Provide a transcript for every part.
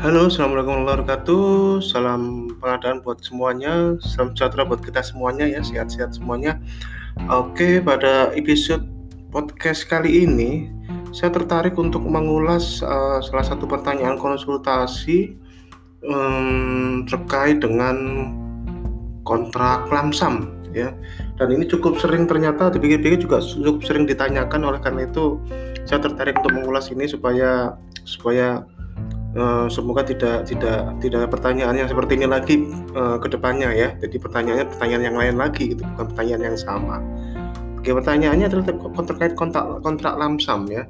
Halo, assalamualaikum warahmatullahi wabarakatuh. Salam pengadaan buat semuanya. Salam sejahtera buat kita semuanya ya, sehat-sehat semuanya. Oke, pada episode podcast kali ini, saya tertarik untuk mengulas uh, salah satu pertanyaan konsultasi um, terkait dengan kontrak lamsam ya. Dan ini cukup sering ternyata dipikir-pikir juga cukup sering ditanyakan oleh karena itu saya tertarik untuk mengulas ini supaya supaya Uh, semoga tidak tidak tidak pertanyaan yang seperti ini lagi uh, ke depannya ya. Jadi pertanyaannya pertanyaan yang lain lagi gitu, bukan pertanyaan yang sama. Oke, pertanyaannya adalah terkait kontrak kontrak lamsam ya.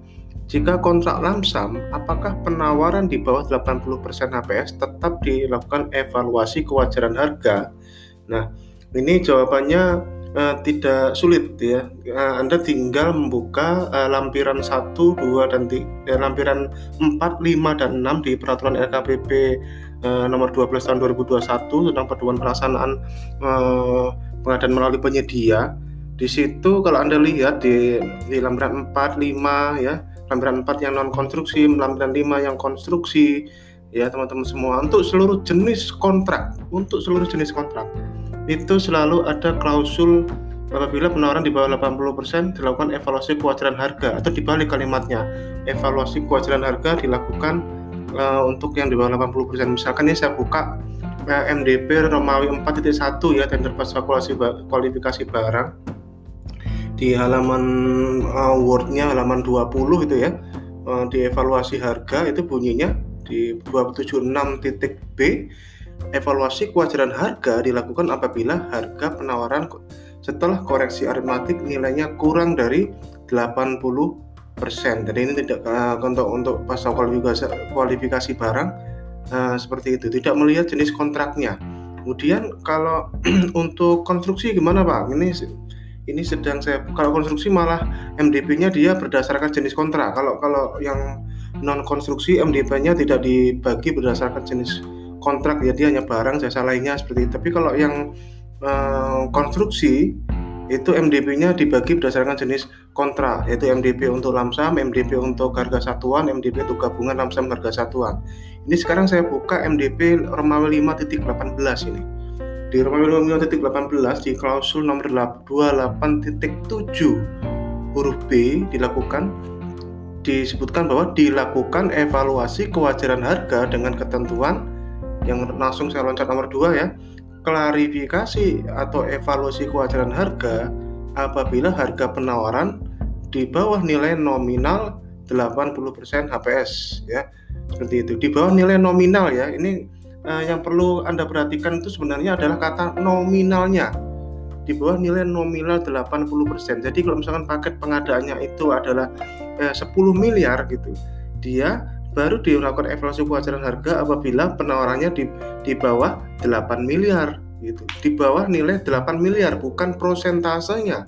Jika kontrak lamsam, apakah penawaran di bawah 80% HPS tetap dilakukan evaluasi kewajaran harga? Nah, ini jawabannya uh, tidak sulit ya. Uh, Anda tinggal membuka uh, lampiran 1, 2 dan 3, uh, lampiran 4, 5 dan 6 di peraturan LKPP uh, nomor 12 tahun 2021 tentang pedoman pelaksanaan uh, pengadaan melalui penyedia. Di situ kalau Anda lihat di, di lampiran 4, 5 ya, lampiran 4 yang non konstruksi, lampiran 5 yang konstruksi ya teman-teman semua untuk seluruh jenis kontrak, untuk seluruh jenis kontrak itu selalu ada klausul apabila penawaran di bawah 80% dilakukan evaluasi kewajaran harga atau dibalik kalimatnya. Evaluasi kewajaran harga dilakukan uh, untuk yang di bawah 80% misalkan ini saya buka uh, eh, MDP Romawi 4.1 ya tender pas kualifikasi, kualifikasi barang. Di halaman uh, Word-nya halaman 20 itu ya uh, di evaluasi harga itu bunyinya di 276.b Evaluasi kewajaran harga dilakukan apabila harga penawaran setelah koreksi aritmatik nilainya kurang dari 80 persen. Jadi ini tidak uh, untuk untuk pasal kualifikasi, kualifikasi barang uh, seperti itu. Tidak melihat jenis kontraknya. Kemudian kalau untuk konstruksi gimana Pak? Ini ini sedang saya kalau konstruksi malah MDP-nya dia berdasarkan jenis kontrak. Kalau kalau yang non konstruksi MDP-nya tidak dibagi berdasarkan jenis kontrak ya dia hanya barang jasa lainnya seperti itu. Tapi kalau yang uh, konstruksi itu MDP-nya dibagi berdasarkan jenis kontrak yaitu MDP untuk lamsam, MDP untuk harga satuan, MDP untuk gabungan lamsam harga satuan. Ini sekarang saya buka MDP Romawi 5.18 ini. Di Romawi 5.18 di klausul nomor 28.7 huruf B dilakukan disebutkan bahwa dilakukan evaluasi kewajaran harga dengan ketentuan yang langsung saya loncat nomor dua ya. Klarifikasi atau evaluasi kewajaran harga apabila harga penawaran di bawah nilai nominal 80% HPS ya. Seperti itu. Di bawah nilai nominal ya. Ini eh, yang perlu Anda perhatikan itu sebenarnya adalah kata nominalnya. Di bawah nilai nominal 80% jadi kalau misalkan paket pengadaannya itu adalah eh, 10 miliar gitu dia baru dilakukan evaluasi kewajaran harga apabila penawarannya di, di bawah 8 miliar gitu. Di bawah nilai 8 miliar bukan prosentasenya.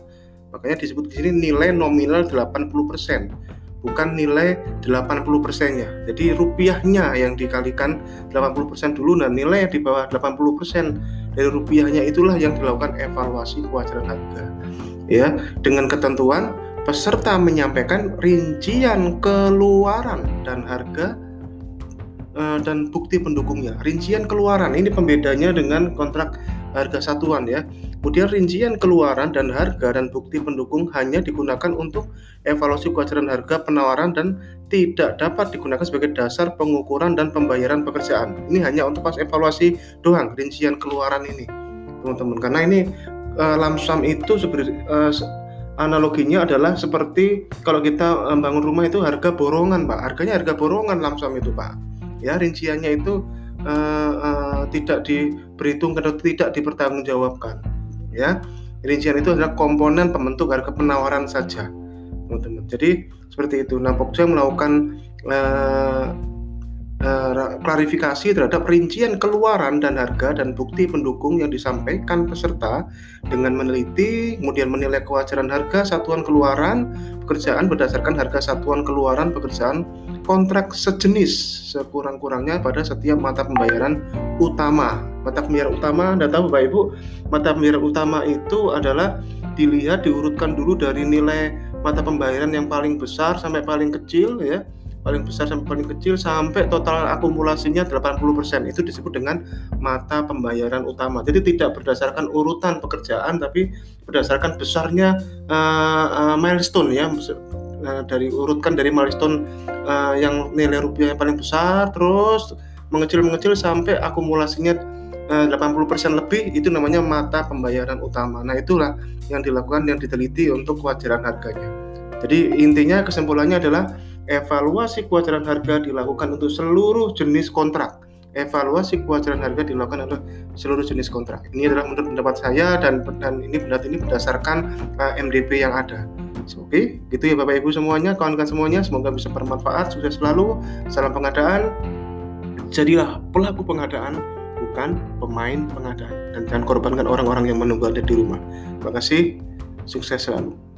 Makanya disebut di sini nilai nominal 80%, bukan nilai 80 persennya. Jadi rupiahnya yang dikalikan 80% dulu dan nilai di bawah 80% persen dari rupiahnya itulah yang dilakukan evaluasi kewajaran harga. Ya, dengan ketentuan peserta menyampaikan rincian keluaran dan harga uh, dan bukti pendukungnya. Rincian keluaran ini pembedanya dengan kontrak harga satuan ya. Kemudian rincian keluaran dan harga dan bukti pendukung hanya digunakan untuk evaluasi kewajaran harga penawaran dan tidak dapat digunakan sebagai dasar pengukuran dan pembayaran pekerjaan. Ini hanya untuk pas evaluasi doang rincian keluaran ini, teman-teman. Karena ini uh, lamsam itu sebenarnya uh, analoginya adalah seperti kalau kita membangun rumah itu harga borongan pak. Harganya harga borongan lamsam itu pak. Ya rinciannya itu uh, uh, tidak diperhitung atau tidak dipertanggungjawabkan. Ya rincian itu adalah komponen pembentuk harga penawaran saja teman-teman. Jadi seperti itu. Nah Pokja melakukan uh, klarifikasi terhadap rincian keluaran dan harga dan bukti pendukung yang disampaikan peserta dengan meneliti, kemudian menilai kewajaran harga satuan keluaran pekerjaan berdasarkan harga satuan keluaran pekerjaan kontrak sejenis sekurang-kurangnya pada setiap mata pembayaran utama. Mata pembayaran utama, Anda tahu Bapak Ibu, mata pembayaran utama itu adalah dilihat diurutkan dulu dari nilai mata pembayaran yang paling besar sampai paling kecil ya paling besar sampai paling kecil sampai total akumulasinya 80% itu disebut dengan mata pembayaran utama. Jadi tidak berdasarkan urutan pekerjaan tapi berdasarkan besarnya uh, uh, milestone ya uh, dari urutkan dari milestone uh, yang nilai rupiah yang paling besar terus mengecil-mengecil sampai akumulasinya 80% lebih itu namanya mata pembayaran utama. Nah, itulah yang dilakukan yang diteliti untuk kewajaran harganya. Jadi intinya kesimpulannya adalah evaluasi kewajaran harga dilakukan untuk seluruh jenis kontrak. Evaluasi kewajaran harga dilakukan untuk seluruh jenis kontrak. Ini adalah menurut pendapat saya dan dan ini benar ini berdasarkan uh, eh, MDP yang ada. Oke, okay, gitu ya Bapak Ibu semuanya, kawan-kawan semuanya, semoga bisa bermanfaat. Sukses selalu. Salam pengadaan. Jadilah pelaku pengadaan, bukan pemain pengadaan. Dan jangan korbankan orang-orang yang menunggu Anda di rumah. Terima kasih. Sukses selalu.